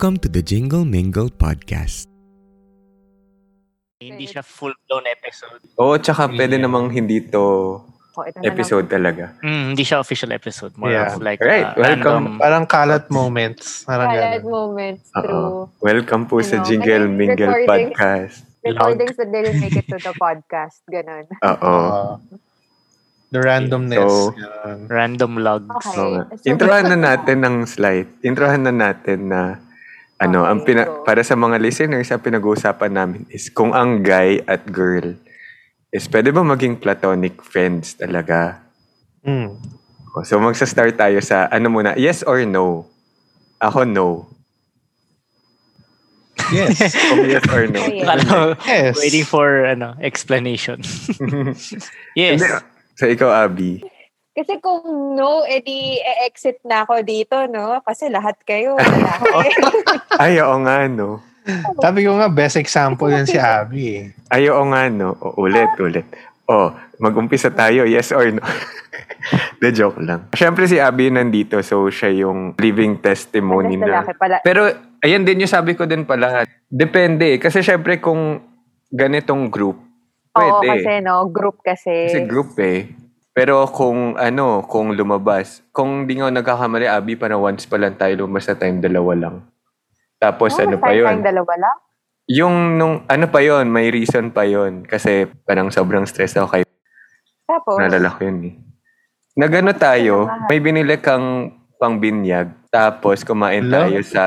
Welcome to the Jingle Mingle podcast. Hindi siya full-blown episode. Oo, tsaka pwede namang hindi to Oh, ito na episode talaga. Mm, hindi siya official episode. More Yeah. of like Right, uh, welcome. random- Parang kalat moments. Parang Highlight gano'n. moments through Welcome po sa Ano, Jingle ano yung Mingle? Podcast. recordings that didn't make it to the podcast. Ganon. Oo. Oo. the randomness. So, random logs. Okay. Nga. So, Introhan na natin ng slide. Introhan na natin na ano, ang Okay, pina- go. para sa mga listeners, ang pinag-uusapan namin is kung ang guy at girl is pwede ba maging platonic friends talaga? Mm. So magsa-start tayo sa ano muna, yes or no? Ako no. Yes. Kung yes or no. Yes. Kala ko, yes. waiting for ano explanation. yes. Hindi. So ikaw, Abby. Kasi kung no, edi e-exit na ako dito, no? Kasi lahat kayo, lalaki. Ay, oo nga, no. Sabi ko nga, best example yan si Abby. eh. Ay, oo nga, no. O, ulit, ulit. O, mag-umpisa tayo, yes or no? The joke lang. Siyempre si Abby nandito, so siya yung living testimony na. pala. Pero, ayan din yung sabi ko din pala. Depende. eh. Kasi syempre kung ganitong group, Oo, pwede. kasi no, group kasi. Kasi group eh. Pero kung ano, kung lumabas, kung di nga nagkakamali, Abby, parang once pa lang tayo lumabas na tayong dalawa lang. Tapos Oh, ano pa yun? tayong dalawa lang? Yung nung, ano pa yon may reason pa yon Kasi parang sobrang stress ako kay Tapos, nalala ko yun eh. Nagano tayo, may binili kang pangbinyag, tapos kumain Hello? tayo sa...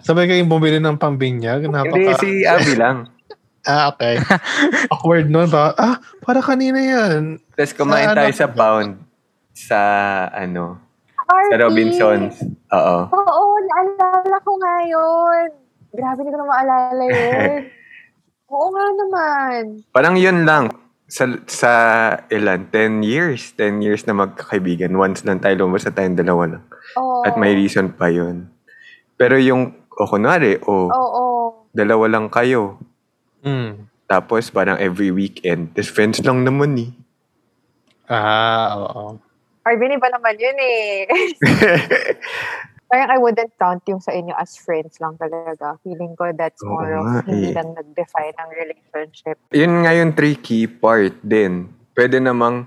Sabay kayong bumili ng pambinyag. Napaka... Hindi, si Abby lang. Ah, okay. Awkward nun. Ba? Ah, para kanina yan. Tapos kumain Sa tayo ano? sa pound sa ano, Party! sa Robinsons. Oo. Oo, naalala ko nga yun. Grabe, hindi ko na maalala yun. Oo nga naman. Parang yun lang. Sa, sa ilan? 10 years. 10 years na magkakaibigan. Once lang tayo lumabas na tayong dalawa lang. Oo. At may reason pa yun. Pero yung, o kunwari, o Oo. dalawa lang kayo. Mm. Tapos parang every weekend. Tapos friends lang naman eh. Ah, oo. Arvin, iba naman yun eh. Parang I wouldn't count yung sa inyo as friends lang talaga. Feeling ko that's Oo more of nga hindi eh. lang nag-define ang relationship. yun nga yung tricky part din. Pwede namang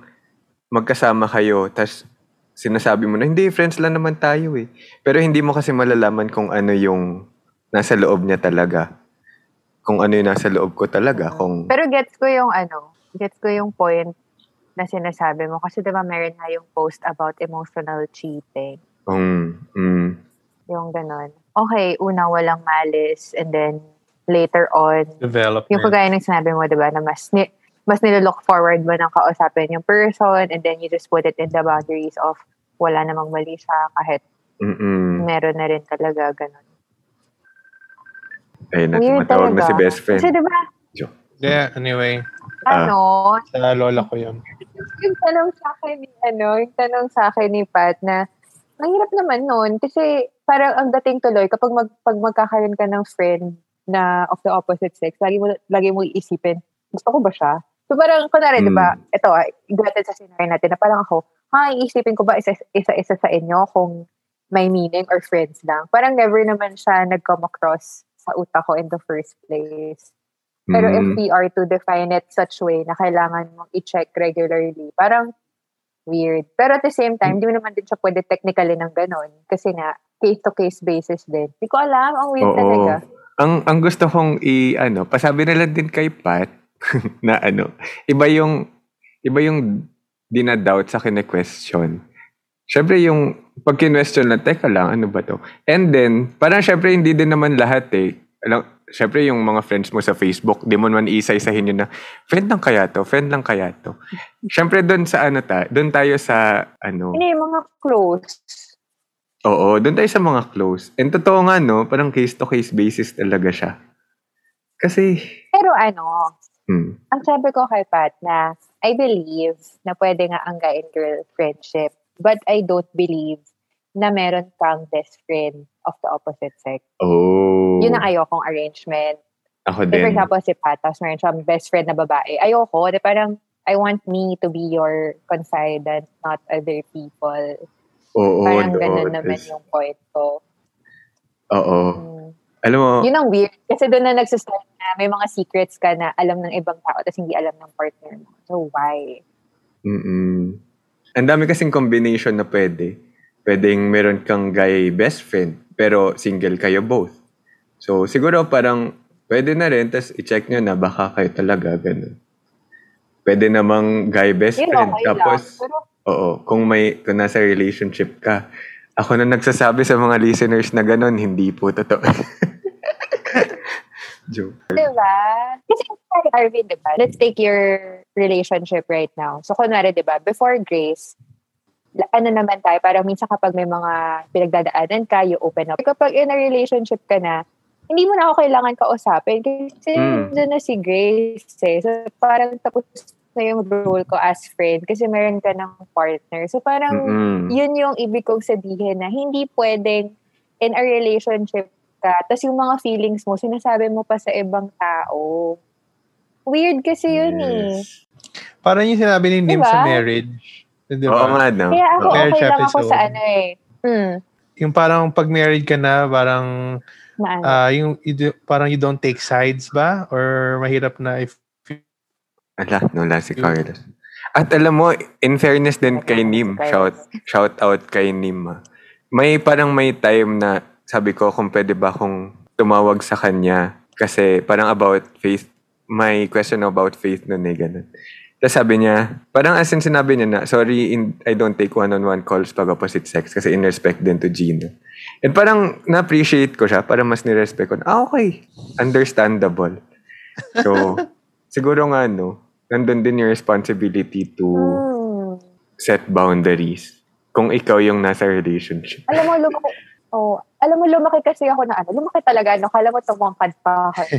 magkasama kayo, tas sinasabi mo na, hindi, friends lang naman tayo eh. Pero hindi mo kasi malalaman kung ano yung nasa loob niya talaga. Kung ano yung nasa loob ko talaga. Kung, Pero gets ko yung ano, gets ko yung point na sinasabi mo. Kasi diba meron nga yung post about emotional cheating. kung, mm, Yung ganon. Okay, una walang malice and then later on, Development. yung kagaya ng sinabi mo, diba, na mas, ni, mas nilolook forward mo ng kausapin yung person and then you just put it in the boundaries of wala namang mali siya kahit mm, meron na rin talaga ganon. Ayun na, Weird tumatawag na talaga. si best friend. Kasi diba, Yeah, anyway. Ah. ano, Sa lola ko yun. yung tanong sa akin ni, ano, yung tanong sa akin ni Pat na, mahirap naman nun kasi parang ang dating tuloy kapag mag, pag magkakaroon ka ng friend na of the opposite sex, lagi mo, lagi mo iisipin, gusto ko ba siya? So parang, kunwari, Mm. di ba, ito, ah, granted sa scenario natin na parang ako, ha, iisipin ko ba isa, isa-isa sa inyo kung may meaning or friends lang. Parang never naman siya nag-come across utak ko in the first place. Pero if Mm, we are to define it such way na kailangan mong i-check regularly, parang weird. Pero at the same time, di mo naman din siya pwede technically ng ganon. Kasi nga, case-to-case basis din. Hindi ko alam, ang weird Oo. talaga. Ang ang gusto kong i ano, pasabi na lang din kay Pat na ano, iba yung iba yung dinadoubt sa kine-question. Syempre yung pag question lang, teka lang, ano ba to? And then, parang syempre hindi din naman lahat eh. Alam, syempre yung mga friends mo sa Facebook, di mo naman isa-isahin yun na, friend lang kaya to, friend lang kaya to. Syempre doon sa ano ta, doon tayo sa ano, Hindi, mga close. oo, doon tayo sa mga close. And totoo nga no, parang case-to-case basis talaga siya. Kasi, Pero ano, hmm, ang sabi ko kay Pat na, I believe na pwede nga ang guy and girl friendship. But I don't believe na meron kang best friend of the opposite sex. Oh. Yun ang ayokong arrangement. Ako Like, for din. example, si Pat, tapos meron siyang best friend na babae. Ayoko. Di parang, I want me to be your confidant, not other people. Oo, parang doon. ganun naman yung point ko. Oo. Mm. Alam mo, Yun ang weird. Kasi doon na nagsistart na may mga secrets ka na alam ng ibang tao tapos hindi alam ng partner mo. So, why? mm Ang dami kasing combination na pwede. Pwedeng meron kang guy best friend, pero single kayo both. So, siguro parang pwede na rin, tapos i-check nyo na baka kayo talaga ganun. Pwede namang guy best Yun, friend. okay Tapos, lang. Pero, oo, kung may, kung nasa relationship ka, ako na nagsasabi sa mga listeners na ganun, hindi po totoo. Joke. diba? Kasi kay Arvin, diba? Let's take your relationship right now. So, kunwari, diba? Before Grace, ano naman tayo, parang minsan kapag may mga pinagdadaanan ka, you open up. Kapag in a relationship ka na, hindi mo na ako kailangan kausapin kasi Mm. doon na si Grace eh. So, parang tapos na yung role ko as friend kasi meron ka ng partner. So, parang Mm-mm. yun yung ibig kong sabihin na hindi pwedeng in a relationship ka, tapos yung mga feelings mo, sinasabi mo pa sa ibang tao. Weird kasi yun eh. Yes. Parang yung sinabi ni Nim Diba? sa marriage. Di Oo ba? nga, no? Kaya ako, Oo. Marriage okay lang ako episode. sa ano eh. Hmm, Yung parang pag married ka na, parang na ano. ah yung you do- parang you don't take sides ba? Or mahirap na if Ala, nula si Carlos. At alam mo, in fairness din kay Nim, shout, shout out kay Nim. ah. May parang may time na sabi ko kung pwede ba akong tumawag sa kanya kasi parang about faith, may question about faith nun eh, ganun. Tapos sabi niya, parang as in sinabi niya na, sorry, in, I don't take one-on-one calls pag opposite sex kasi in respect din to Gino. And parang na-appreciate ko siya, parang mas nirespect ko. na, Ah, okay. Understandable. So, siguro nga, no, nandun din yung responsibility to Hmm. set boundaries kung ikaw yung nasa relationship. Alam mo, lumaki, oh, alam mo, lumaki kasi ako na ano, lumaki talaga, no? Kala mo tumangkad pa ako.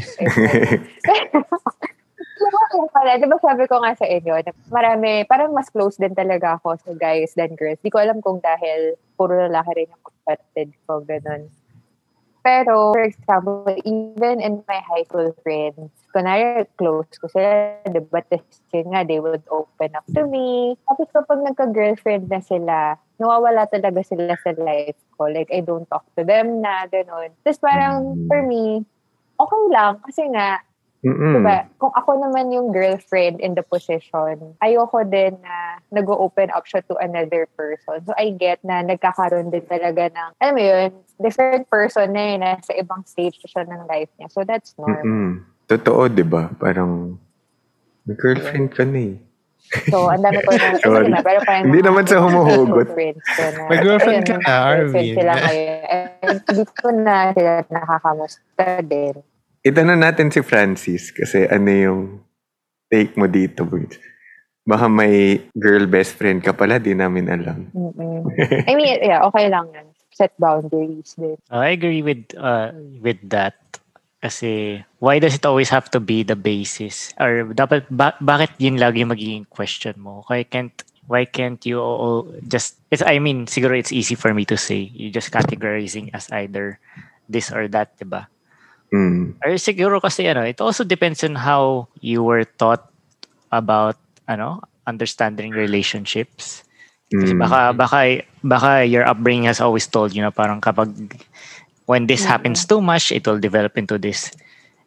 lumaki pala. Di ba sabi ko nga sa inyo, marami, parang mas close din talaga ako sa guys than girls. Di ko alam kung dahil puro lalaki rin yung kapatid ko, ganun. Pero, for example, even in my high school friends, kunwari close ko sila, di ba, tapos yun nga, they would open up to me. Tapos kapag nagka-girlfriend na sila, nawawala talaga sila sa life ko. Like, I don't talk to them na, ganun. Tapos parang, for me, okay lang. Kasi nga, Mm-mm. Diba? Kung ako naman yung girlfriend in the position, ayoko din na nag-open up siya to another person. So, I get na nagkakaroon din talaga ng, alam mo yun, different person na yun, nasa ibang stage siya ng life niya. So, that's normal. Mm-mm. Totoo, di ba? Parang, girlfriend ka na eh. So, ang dami ko na, Sorry. diba, pero parang Hindi naman sa humuhugot. na, May girlfriend ka na, girlfriend Arvin. Sila ngayon. And hindi ko na sila nakakamusta din. Itanong natin si Francis kasi ano yung take mo dito. Baka may girl best friend ka pala, di namin alam. Mm-mm. I mean, yeah, okay lang yan. Set boundaries din. I agree with uh, with that. Kasi why does it always have to be the basis? Or dapat ba- bakit yun lagi magiging question mo? Why can't why can't you all just it's I mean siguro it's easy for me to say you just categorizing as either this or that, 'di ba? Mm. Or siguro kasi ano, it also depends on how you were taught about ano, understanding relationships. Kasi Mm. baka baka baka your upbringing has always told you na parang kapag when this happens too much, it will develop into this.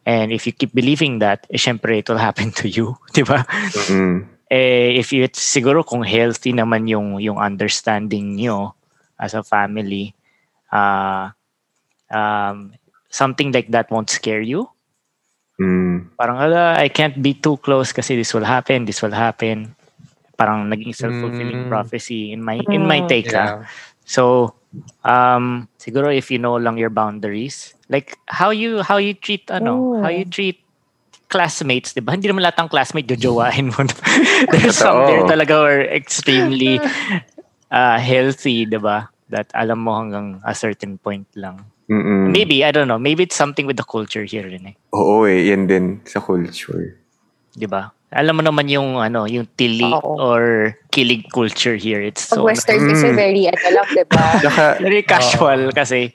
And if you keep believing that, eh, syempre it will happen to you, 'di ba? Mm. Eh if you siguro kung healthy naman yung yung understanding nyo as a family, uh, um, something like that won't scare you. Mm. Parang, ala, I can't be too close kasi this will happen, this will happen. Parang naging self-fulfilling Mm. prophecy in my in my Mm. take. ah. So, um, siguro if you know lang your boundaries, like how you how you treat ano, Mm. how you treat classmates, 'di ba? Hindi naman lahat ng classmate jojowain mo. There's some there talaga are extremely uh, healthy, 'di ba? That alam mo hanggang a certain point lang. Mm-mm. Maybe, I don't know, maybe it's something with the culture here rin eh. Oo eh, yan din sa culture. 'di ba? Alam mo naman yung ano, yung tili Oo. or kilig culture here. It's Pag so Western kasi Mm. very, ano lang, diba? Tsaka, very casual kasi.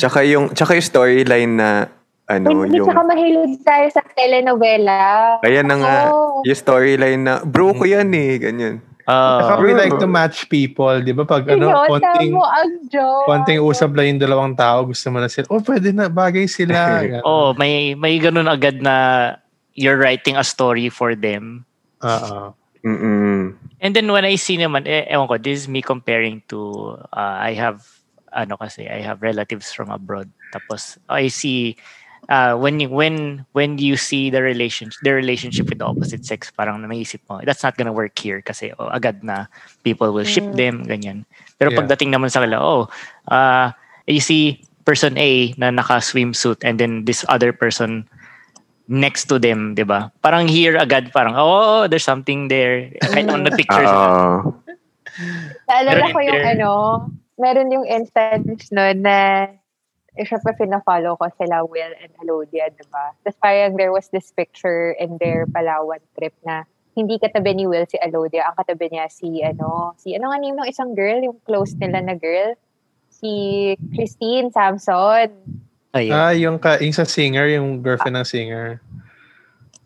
tsaka yung, tsaka yung storyline na, ano, Hindi, yung, tsaka mahilig tayo sa telenovela. kaya na nga, Oo. yung storyline na, bro ko yan eh, ganyan. Saka Oh, we like to match people, di ba? Pag ano, Ano, konting, mo ang joke. konting usap lang yung dalawang tao, gusto mo na sila, oh, pwede na, bagay sila. Ganun. oh, may may ganun agad na you're writing a story for them. Oo. Mm-mm. And then when I see naman, eh, ewan ko, this is me comparing to, uh, I have, ano kasi, I have relatives from abroad. Tapos, I see, uh, when you, when, when you see the relationship, the relationship with the opposite sex, parang naisip mo, that's not gonna work here kasi oh, agad na people will ship Mm. them, ganyan. Pero Yeah. pagdating naman sa kanila, oh, uh, you see person A na naka swimsuit and then this other person next to them, 'di ba? Parang here agad parang oh, there's something there. Kahit on the pictures. Oo. Naalala ko yung there- ano, meron yung instance no na eh, syempre pina-follow ko sila Will and Alodia, di ba? Tapos parang there was this picture in their Palawan trip na hindi katabi ni Will si Alodia, ang katabi niya si ano, si ano nga name ng isang girl, yung close nila na girl, si Christine Samson. Ayun. Ah, yung, ka, yung sa singer, yung girlfriend ng singer.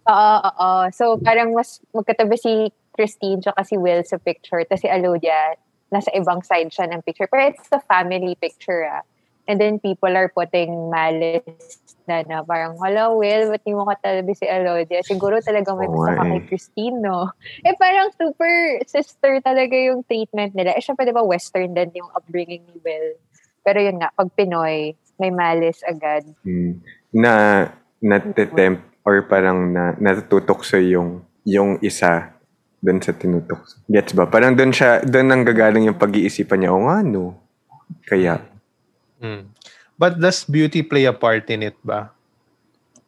Oo, oo. So, parang mas magkatabi si Christine tsaka si Will sa picture. Tapos si Alodia, nasa ibang side siya ng picture. Pero it's a family picture, ah. And then people are putting malice na na parang, hala, Will, ba't di mo katabi si Alodia? Siguro talaga may gusto ka kay. Christine, no? Eh, parang super sister talaga yung treatment nila. Eh, syempre, di ba, western din yung upbringing ni Will. Pero yun nga, pag Pinoy, may malice agad. Mm. Na natitempt or parang na natutokso yung yung isa doon sa tinutokso. Gets ba? Parang doon siya, doon nang gagaling yung pag-iisipan niya. O nga, no. Kaya, Mm. But does beauty play a part in it ba?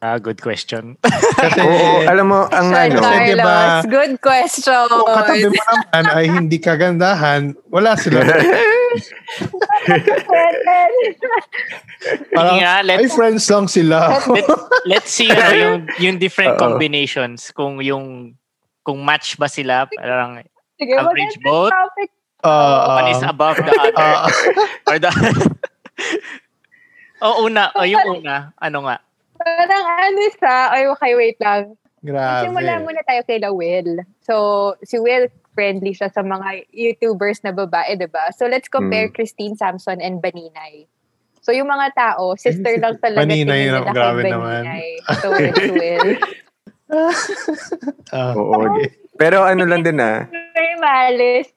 Ah, good question. Kasi, oo, alam mo, ang Sean ano, Carlos, diba, good question. kung katabi mo naman ay hindi kagandahan, wala sila. Parang, nga, let- ay friends lang sila. Let, let's see ano, yung yung different Oo. combinations kung yung kung match ba sila parang Sige, Average topic. Ah, one is above the other ah, or the Oh, una, oh, yung una, ano nga? Parang ano siya, ay okay, wait lang. grabe. Simula muna tayo kay La Will. So, si Will, friendly siya sa mga YouTubers na babae, di ba? So, let's compare Mm. Christine Samson and Baninay. So, yung mga tao, sister lang talaga tingin nila grabe naman. Baninay. So, it's Will. Ah, oo. Pero ano lang din ah, May malice.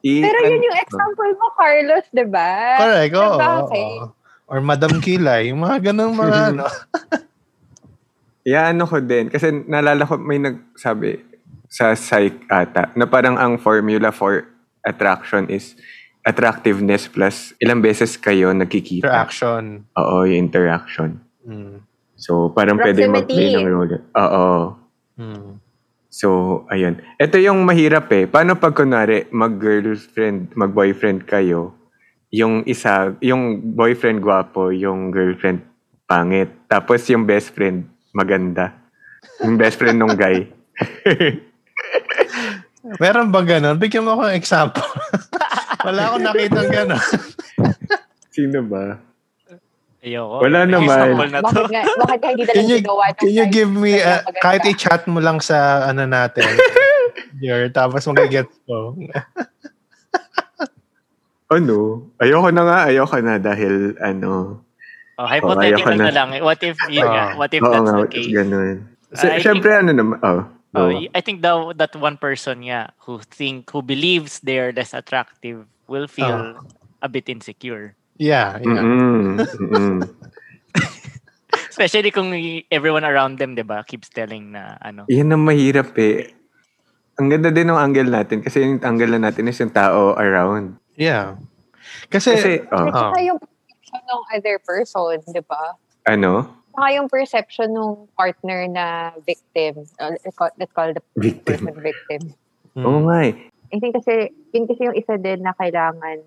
i- Pero yun yung example mo, Carlos, di ba? correct, oo. Bakit? oo. Or Madam Kilay, yung mga ganang mga ano. Yeah, ano ko din. Kasi naalala ko may nagsabi sa psych ata na parang ang formula for attraction is attractiveness plus ilang beses kayo nagkikita. Interaction. Oo, yung interaction. Mm. So, parang pwede mag-play ng role. Oo. Mm. So, ayun. Ito yung mahirap eh. Paano pag kunwari mag-girlfriend, mag-boyfriend kayo, yung isa, yung boyfriend gwapo, yung girlfriend pangit, tapos yung best friend maganda. Yung best friend nung guy. Meron ba ganun? Bigyan mo ako ng example. Wala akong nakita ganun. Sino ba? Ayoko. Wala May naman. example na to. Bakit nga, bakit nga hindi na Can you, ginawa ng can you give me, uh, kahit i-chat mo lang sa ano natin. Your, tapos mag-get ko. Ano? Ayoko na nga, ayoko na dahil ano. Oh, hypothetical ayoko na. na. lang. What if, yun nga, Ah. what if Oo that's nga, the case? ganun. So, I syempre ano naman, oh. Oh. I think the, that one person nga who think, who believes they're less attractive will feel a bit insecure. Yeah, yeah. Mm-mm. Especially kung everyone around them, di ba, keeps telling na, ano, Yan ang mahirap eh. Ang ganda din ng angle natin kasi yung angle na natin is yung tao around. Yeah. Kasi, Kasi, oh, saka yung perception ng other person, di ba? ano? Saka yung perception ng partner na victim. Uh, let's, call, let's call the Victim. person victim. mm, Oo nga eh. I think kasi, yun kasi yung isa din na kailangan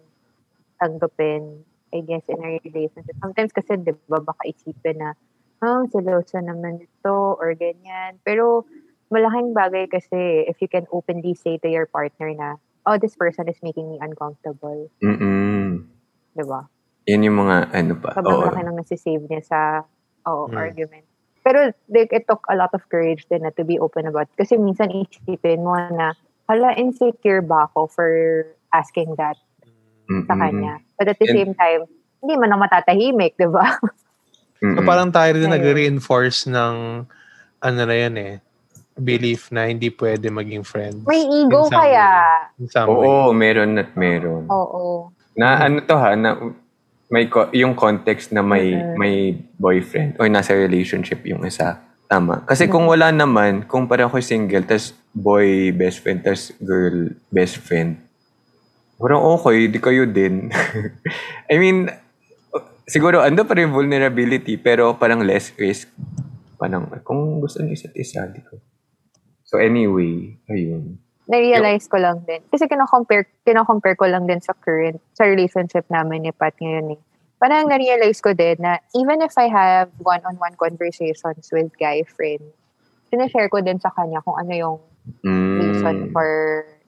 tanggapin, I guess, in a relationship. Sometimes kasi, di ba, baka isipin na, oh, selosa naman ito, or ganyan. Pero, malaking bagay kasi if you can openly say to your partner na, oh, this person is making me uncomfortable. Mm-mm. Di ba? Yan yung mga ano pa. Sobrang laki nang nasisave niya sa oo, Mm. argument. Pero like, it took a lot of courage din na to be open about. Kasi minsan isipin mo na, hala, insecure ba ako for asking that sa Mm-mm. kanya? But at the And- same time, hindi man ako matatahimik, di ba? So parang tayo rin nag-reinforce ng ano na yan eh, belief na hindi pwede maging friends. May ego In some kaya. way. In some way. Oo, meron at meron. Oo. Na ano to ha, na may ko- yung context na may Mhm. may boyfriend o nasa relationship yung isa. Tama. Kasi kung wala naman, kung parang ako single, tas boy best friend, tas girl best friend, parang okay, di kayo din. I mean, siguro ando pa rin vulnerability, pero parang less risk. Parang, kung gusto niyo isa't isa, di ko. So anyway, ayun. Na-realize ko lang din. Kasi kino-compare, kino-compare ko lang din sa current, sa relationship namin ni Pat ngayon eh. Parang na-realize ko din na even if I have one-on-one conversations with guy friends, sinashare ko din sa kanya kung ano yung reason Mm. for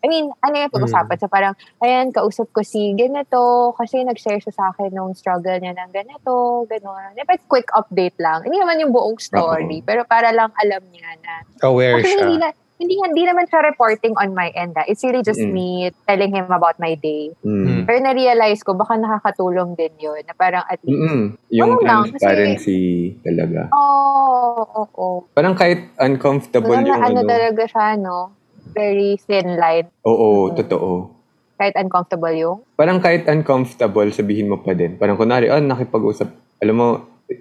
I mean, ano yung pag-usapan? So parang, ayan, kausap ko si ganito kasi nag-share siya sa akin nung struggle niya ng ganito, gano'n. Dapat quick update lang. Hindi naman yung buong story, Oo. pero para lang alam niya na Aware Actually, hindi, siya. na, hindi, hindi naman siya reporting on my end. ah. It's really just Mm. me telling him about my day. Mm. Pero na-realize ko, baka nakakatulong din yun. Na parang at least, Mm-mm. Yung Ano lang, kasi- transparency talaga. oh, oo, oo. Parang kahit uncomfortable Wala yung ano ano. talaga siya, no? Very thin line. Oo, Mm. totoo. Kahit uncomfortable yung. Parang kahit uncomfortable, sabihin mo pa din. Parang kunwari, ah, nakipag-usap. Alam mo,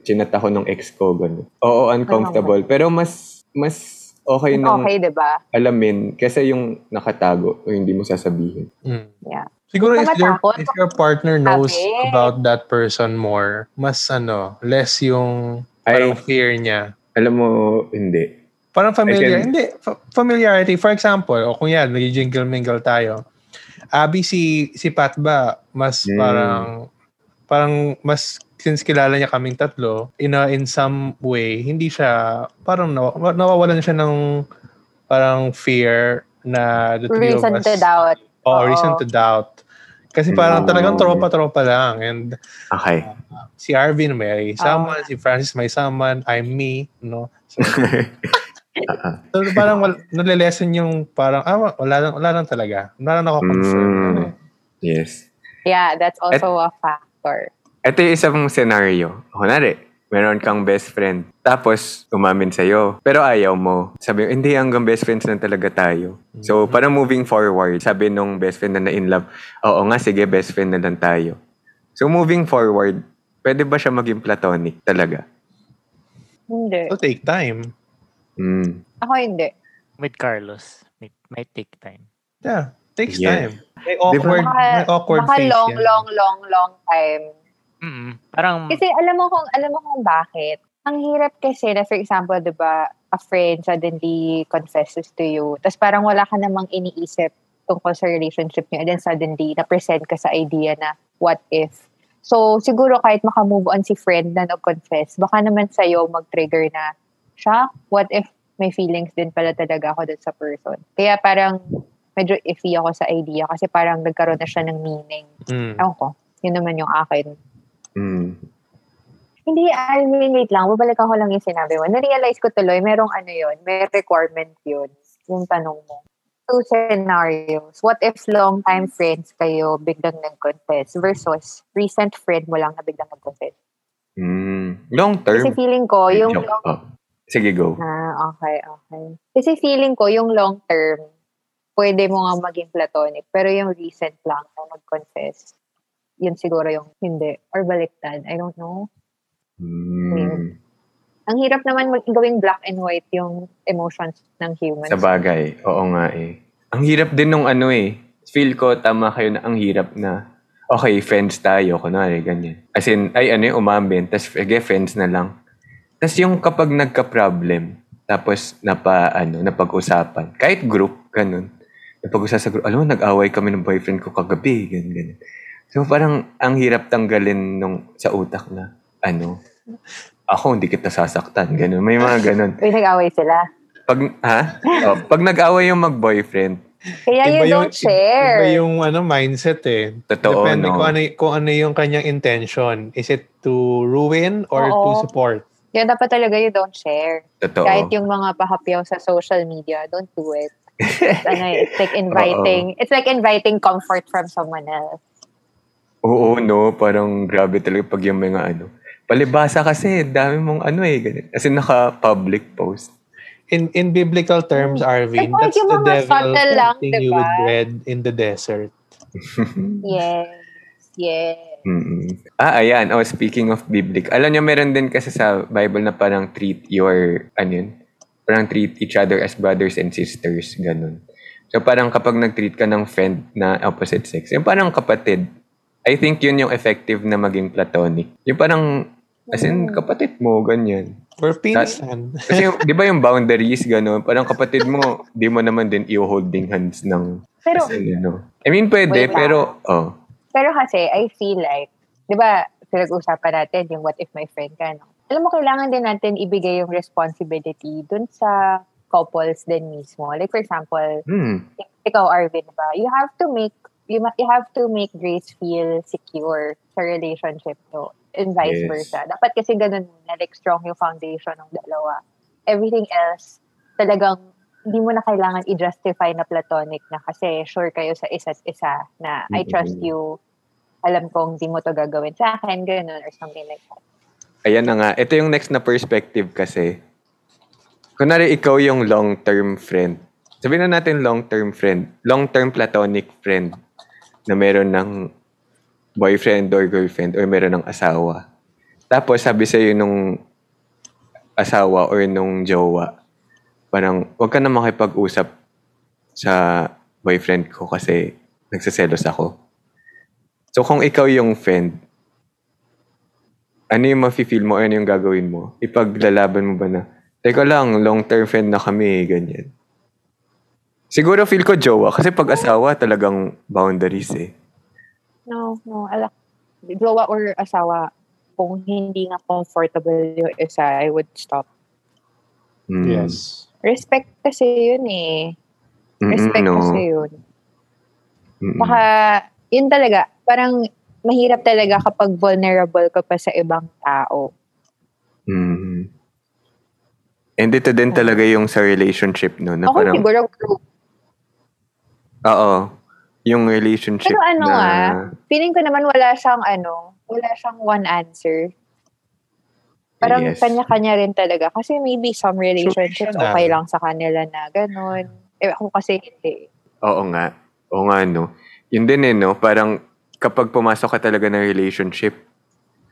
chinat ako ng ex ko, gano'n. Oo, uncomfortable. Pero mas, mas okay nang Okay, di ba? alamin kasi yung nakatago o hindi mo sasabihin. Mm. Yeah. Siguro if your, if your partner knows Sabi. about that person more, mas ano, less yung Ay. parang fear niya. Alam mo, hindi. Parang familiar. Can- Hindi. fa- familiarity. For example, o kung yan, nag-jingle-mingle tayo. Abi, si, si Pat ba, mas Mm. parang, parang mas, since kilala niya kaming tatlo, in, a, in some way, hindi siya, parang naw, nawawalan siya ng parang fear na the three Reason of us. to doubt. Oh, Oo. reason to doubt. Kasi parang Mm. talagang tropa-tropa lang. And Okay. si Arvin may someone, si Francis may someone, I'm me, no? So, Ah, So, parang wal, nalilesen yung parang, ah, wala lang, wala lang talaga. Wala lang ako-confirm. Mm. Ano eh. yes. Yeah, that's also a factor. Ito yung isang scenario. Kunwari, meron kang best friend. Tapos, umamin sa'yo. Pero ayaw mo. Sabi mo, hindi, hanggang best friends na talaga tayo. So, parang moving forward, sabi nung best friend na na-in love, oo nga, sige, best friend na lang tayo. So, moving forward, pwede ba siya maging platonic talaga? Hindi. So, take time. Mm. Ako hindi. With Carlos, might, might take time. Yeah, takes Yeah. time. May awkward, Baka, may awkward baka phase long, yan. long, long, long time. Mm-mm. Parang, Kasi alam mo kung alam mo kung bakit. Ang hirap kasi na for example, 'di ba, a friend suddenly confesses to you. Tapos parang wala ka namang iniisip tungkol sa relationship niyo and then suddenly na-present ka sa idea na what if. So siguro kahit makamove on si friend na nag-confess, baka naman sa'yo mag-trigger na, shock, what if may feelings din pala talaga ako dun sa person. Kaya parang medyo iffy ako sa idea kasi parang nagkaroon na siya ng meaning. Mm. Ewan ko, yun naman yung akin. Mm. Hindi, I mean, wait lang. Babalikan ko lang yung sinabi mo. Na-realize ko tuloy, merong ano yun, may requirement yun. Yung tanong mo. Two scenarios. What if long-time friends kayo biglang nag-confess versus recent friend mo lang na biglang nag-confess? Mm. Long term. Kasi feeling ko, yung long... Oh. Sige, go. Ah, okay, okay. Kasi feeling ko, yung long term, pwede mo nga maging platonic. Pero yung recent lang na nag-confess, yun siguro yung hindi. Or baliktad. I don't know. Mm. Ang hirap naman mag- gawing black and white yung emotions ng humans. Sa bagay. Oo nga eh. Ang hirap din nung ano eh. Feel ko tama kayo na ang hirap na okay, friends tayo. Kunwari, ganyan. As in, ay ano yung umamin. Tapos, okay, friends na lang. Tapos yung kapag nagka-problem, tapos napa, ano, napag-usapan. Kahit group, ganun. Napag-usapan sa group. Alam mo, nag-away kami ng boyfriend ko kagabi. Ganun, ganun. So parang ang hirap tanggalin nung sa utak na, ano, ako hindi kita sasaktan. Ganun. May mga ganun. Uy, nag-away sila. Pag, ha? Oh, pag nag-away yung mag-boyfriend, Kaya you don't share. Iba yung ano, mindset eh. Totoo, Depende no? kung, ano, kung ano yung kanyang intention. Is it to ruin or Oo. to support? Yan dapat talaga you don't share. totoo. Kahit yung mga pahapyaw sa social media, don't do it. ano, eh, it's like inviting, it's like inviting comfort from someone else. Oo, no. Parang grabe talaga pag yung mga ano. Palibasa kasi, dami mong ano eh. Ganun. As in, naka-public post. In in biblical terms, Arvin, Like, that's the devil lang, tempting you diba? with bread in the desert. Yes. Yes. Mm-mm. Ah, ayan. Oh, speaking of biblical. Alam niyo, meron din kasi sa Bible na parang treat your, ano yun? Parang treat each other as brothers and sisters. Ganun. So, parang kapag nag-treat ka ng friend na opposite sex, yung parang kapatid, I think yun yung effective na maging platonic. Yung parang, as in, kapatid mo, ganyan. Or pinsan. Kasi, yung- di ba yung boundaries, gano'n? Parang kapatid mo, di mo naman din i-holding hands ng, Pero, as in, ano. I mean, pwede, pero, oh. pero kasi, I feel like, di ba, pinag-usapan natin yung what if my friend ka, no? Alam mo, kailangan din natin ibigay yung responsibility dun sa couples din mismo. Like, for example, Hmm. ikaw, Arvin, ba? You have to make you you have to make Grace feel secure sa relationship to and vice Yes. versa. Dapat kasi ganun muna, like strong yung foundation ng dalawa. Everything else, talagang hindi mo na kailangan i-justify na platonic na kasi sure kayo sa isa't isa na I trust you, alam kong hindi mo to gagawin sa akin, ganun, or something like that. Ayan na nga. Ito yung next na perspective kasi. Kunwari, ikaw yung long-term friend. Sabihin na natin long-term friend. Long-term platonic friend na meron ng boyfriend or girlfriend or meron ng asawa. Tapos sabi sa'yo nung asawa or nung jowa, parang wag ka na makipag-usap sa boyfriend ko kasi nagsaselos ako. So kung ikaw yung friend, ano yung mafe-feel mo, ano yung gagawin mo? Ipaglalaban mo ba na, teka lang, long-term friend na kami, ganyan. Siguro feel ko jowa, kasi pag asawa, talagang boundaries eh. No, no, ala. Jowa or asawa, kung hindi nga comfortable yung isa, I would stop. Mm. Yes. Respect kasi yun eh. Mm-mm, Respect no. kasi yun. Mm-mm. Baka, yun talaga, parang mahirap talaga kapag vulnerable ka pa sa ibang tao. Mm. And ito din talaga yung sa relationship, no? Na Ako parang, siguro group. Oo, yung relationship Pero ano na, ah, feeling ko naman wala siyang ano, wala siyang one answer. Parang Yes. kanya-kanya rin talaga. Kasi maybe some relationships Sure, okay lang sa kanila na ganun. Eh, ako kasi hindi. Oo nga. Oo nga, no? Yun din eh, no? Parang kapag pumasok ka talaga ng relationship,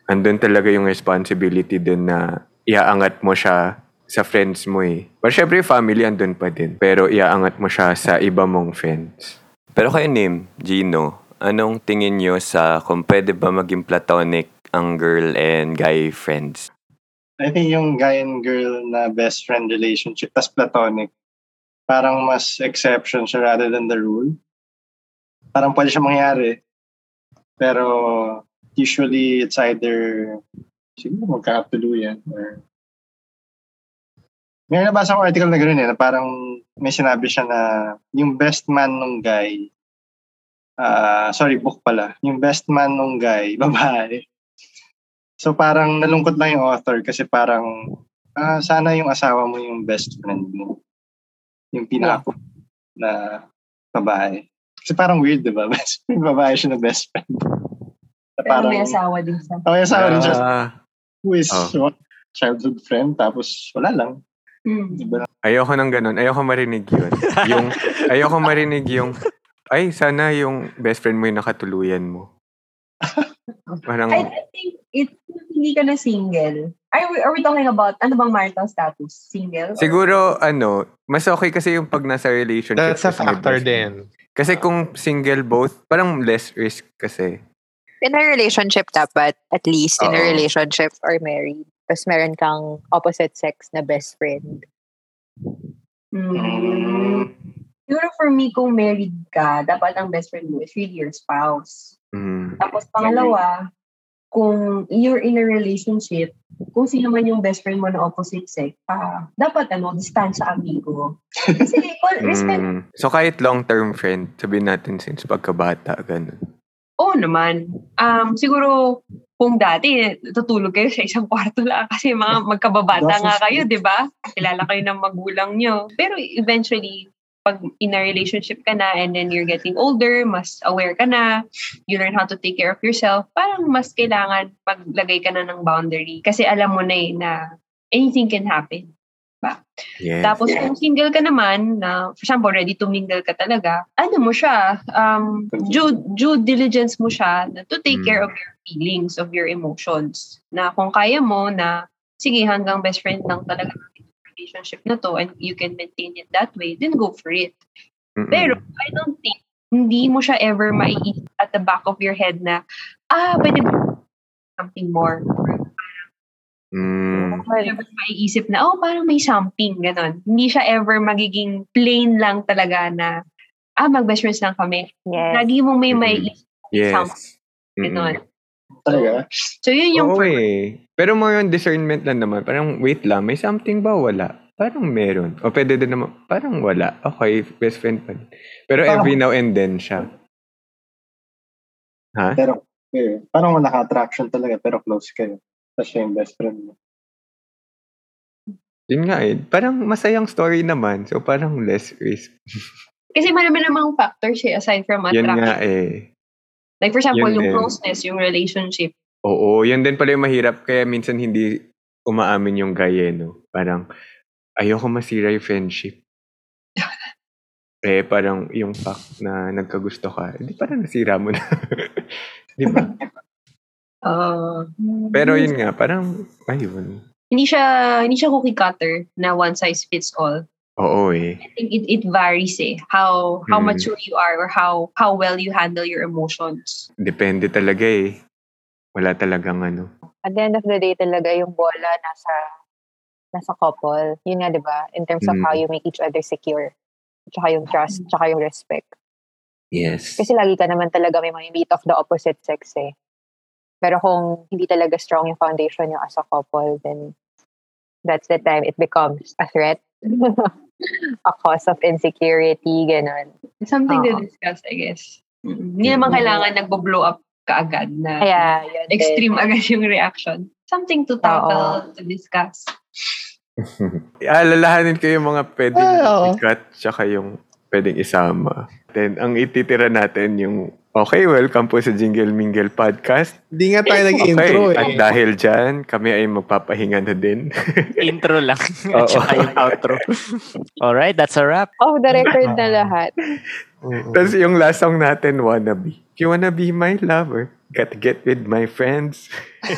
andun talaga yung responsibility din na iaangat mo siya sa friends mo eh. Pero syempre, family andun pa din. Pero iaangat mo siya sa iba mong friends. Pero kayo, Nim, Gino, anong tingin nyo sa kung pwede ba maging platonic ang girl and guy friends? I think yung guy and girl na best friend relationship, tas platonic, parang mas exception siya rather than the rule. Parang pwede siya mangyari. Pero usually it's either siguro magkakatuluyan or may nabasa ko article na gano'n eh, na parang may sinabi siya na yung best man nung guy, ah sorry, book pala, yung best man nung guy, babae, So parang nalungkot lang yung author kasi parang ah, sana yung asawa mo yung best friend mo. Yung pinaka na babae. Kasi parang weird, di ba? Best friend, babae siya na best friend. Na Pero may asawa din siya. Oh, may asawa rin siya. Ah, Who is Oh. what? childhood friend, tapos wala lang. Hmm. Di ba? ayoko ng ganun. Ayoko marinig yun. yung, ayoko marinig yung, ay, sana yung best friend mo yung nakatuluyan mo. Parang, I, think it's hindi ka na single. Are we, are we talking about ano bang marital status? Single? or- Siguro, ano, mas okay kasi yung pag nasa relationship. That's a factor din. Kasi kung single both, parang less risk kasi. In a relationship dapat, at least in a relationship or married. Tapos meron kang opposite sex na best friend. Hmm. Siguro for me, kung married ka, dapat ang best friend mo is really your spouse. Mm. Tapos pangalawa, kung you're in a relationship, kung sino man yung best friend mo na opposite sex, ah, dapat ano, distansya amigo. Kasi kung respect, Mm. So kahit long-term friend, sabihin natin since pagkabata, ganun. oo naman. Um, siguro, kung dati, tutulog kayo sa isang kwarto lang kasi mga magkababata nga kayo, di ba? Kilala kayo ng magulang nyo. Pero eventually, pag in a relationship ka na and then you're getting older, mas aware ka na, you learn how to take care of yourself, parang mas kailangan maglagay ka na ng boundary. Kasi alam mo na eh na anything can happen. Yes. Tapos kung single ka naman, na for example, ready to mingle ka talaga, ano mo siya, um, due, due diligence mo siya na to take Mm. care of your feelings, of your emotions. Na kung kaya mo na, sige, hanggang best friend lang talaga relationship na to and you can maintain it that way, then go for it. Mm-mm. Pero I don't think hindi mo siya ever maiisip at the back of your head na, ah, pwede ba something more? Mm. Well, Never maiisip na, oh, parang may something, ganon. Hindi siya ever magiging plain lang talaga na, ah, mag-best friends lang kami. yes. Lagi mong may Mhm. maiisip, Yes. ganon. Talaga? So, yun yung Oo eh. Pero more on discernment lang naman. Parang, wait lang, may something ba? Wala. Parang meron. O pwede din naman, parang wala. Okay, best friend pa. Pero Parang- every now and then siya. Ha? Pero, eh, parang naka-attraction talaga, pero close kayo. Siya yung best friend mo. Yun nga eh. Parang masayang story naman. So parang less risk. Kasi marami namang factors eh, aside from Yun attraction. nga eh. Like for example, Yun yung din. closeness, yung relationship. Oo, yun din pala yung mahirap. Kaya minsan hindi umaamin yung guy eh, no? Parang, ayoko masira yung friendship. eh, parang yung fact na nagkagusto ka, hindi parang nasira mo na. Di ba? Uh, Pero yun nga, parang, ayun. hindi siya hindi siya cookie cutter na one size fits all. Oo eh. I think it, it varies eh how how Hmm. mature you are or how how well you handle your emotions. Depende talaga eh. Wala talagang ano. At the end of the day talaga yung bola nasa nasa couple. Yun nga, di ba? In terms of Mm. how you make each other secure. Tsaka yung trust, tsaka yung respect. Yes. Kasi lagi ka naman talaga may mga meet of the opposite sex eh. Pero kung hindi talaga strong yung foundation yung as a couple, then that's the time it becomes a threat. a cause of insecurity, ganun. Something to Oo. discuss, I guess. Mm, Hindi naman kailangan nagbo-blow up kaagad na Kaya, yun din. extreme agad yung reaction. Something to tackle, to discuss. Alalahanin ko yung mga pwedeng oo. i-cut tsaka yung pwedeng isama. Then, ang ititira natin yung Okay, welcome po sa Jingle Mingle Podcast. Hindi nga tayo Okay, nag-intro at eh. dahil dyan, kami ay magpapahinga na din. Intro lang. At saka yung outro. Alright, that's a wrap. Off the record na lahat. Tapos yung last song natin, Wanna Be. If you wanna be my lover, gotta get with my friends.